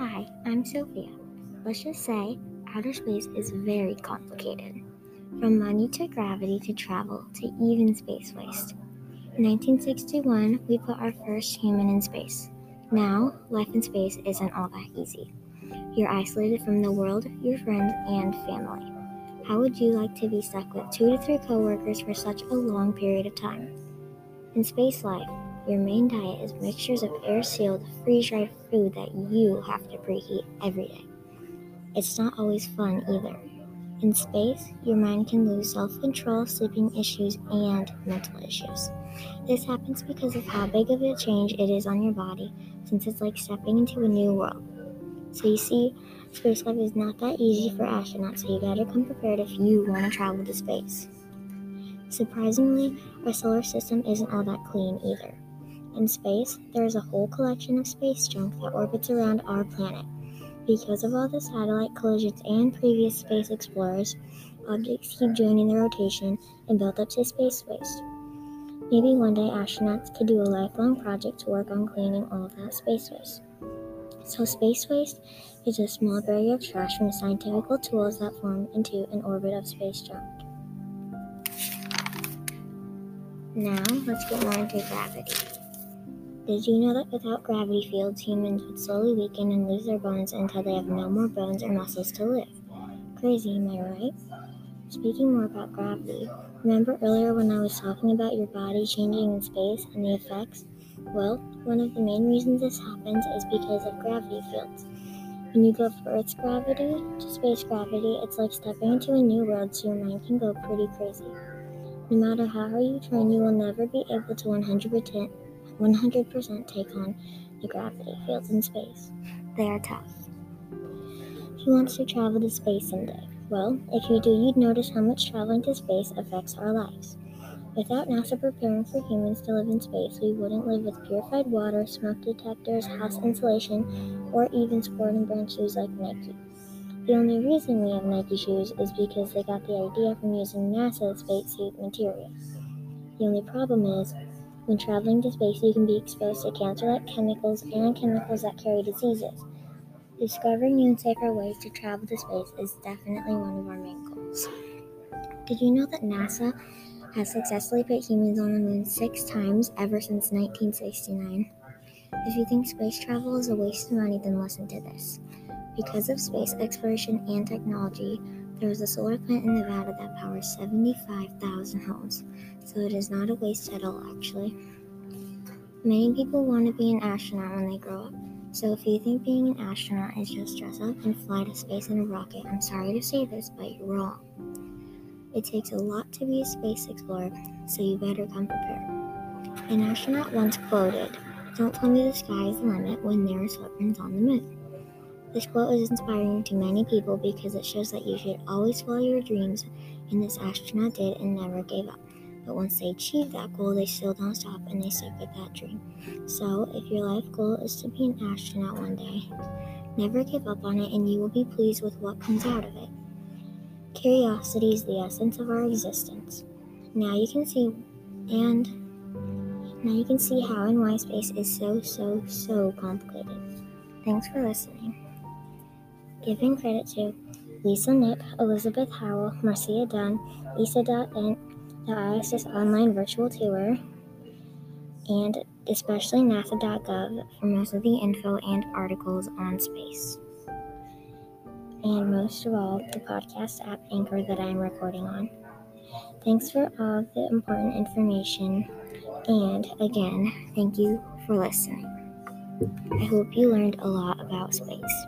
I'm Sophia. Let's just say outer space is very complicated. From money to gravity to travel to even space waste. In 1961, we put our first human in space. Now, life in space isn't all that easy. You're isolated from the world, your friends, and family. How would you like to be stuck with two to three coworkers for such a long period of time? In space life, your main diet is mixtures of air sealed, freeze dried food that you have to preheat every day. It's not always fun either. In space, your mind can lose self control, sleeping issues, and mental issues. This happens because of how big of a change it is on your body, since it's like stepping into a new world. So, you see, space life is not that easy for astronauts, so you better come prepared if you want to travel to space. Surprisingly, our solar system isn't all that clean either. In space, there is a whole collection of space junk that orbits around our planet. Because of all the satellite collisions and previous space explorers, objects keep joining the rotation and build up to space waste. Maybe one day astronauts could do a lifelong project to work on cleaning all of that space waste. So, space waste is a small barrier of trash from scientific tools that form into an orbit of space junk. Now, let's get more into gravity. Did you know that without gravity fields, humans would slowly weaken and lose their bones until they have no more bones or muscles to live? Crazy, am I right? Speaking more about gravity, remember earlier when I was talking about your body changing in space and the effects? Well, one of the main reasons this happens is because of gravity fields. When you go from Earth's gravity to space gravity, it's like stepping into a new world, so your mind can go pretty crazy. No matter how hard you train, you will never be able to 100% 100% take on the gravity fields in space. They are tough. Who wants to travel to space someday? Well, if you do, you'd notice how much traveling to space affects our lives. Without NASA preparing for humans to live in space, we wouldn't live with purified water, smoke detectors, house insulation, or even sporting brand shoes like Nike. The only reason we have Nike shoes is because they got the idea from using NASA's spacesuit material. The only problem is, when traveling to space, you can be exposed to cancer like chemicals and chemicals that carry diseases. Discovering new and safer ways to travel to space is definitely one of our main goals. Did you know that NASA has successfully put humans on the moon six times ever since 1969? If you think space travel is a waste of money, then listen to this. Because of space exploration and technology, there is a solar plant in Nevada that powers 75,000 homes, so it is not a waste at all, actually. Many people want to be an astronaut when they grow up, so if you think being an astronaut is just dress up and fly to space in a rocket, I'm sorry to say this, but you're wrong. It takes a lot to be a space explorer, so you better come prepared. An astronaut once quoted, Don't tell me the sky is the limit when there are footprints on the moon. This quote is inspiring to many people because it shows that you should always follow your dreams, and this astronaut did and never gave up. But once they achieved that goal, they still don't stop and they stick with that dream. So, if your life goal is to be an astronaut one day, never give up on it and you will be pleased with what comes out of it. Curiosity is the essence of our existence. Now you can see, and now you can see how and why space is so, so, so complicated. Thanks for listening. Giving credit to Lisa Nick, Elizabeth Howell, Marcia Dunn, Lisa Dent, the ISS Online Virtual Tour, and especially NASA.gov for most of the info and articles on space. And most of all, the podcast app Anchor that I'm recording on. Thanks for all the important information, and again, thank you for listening. I hope you learned a lot about space.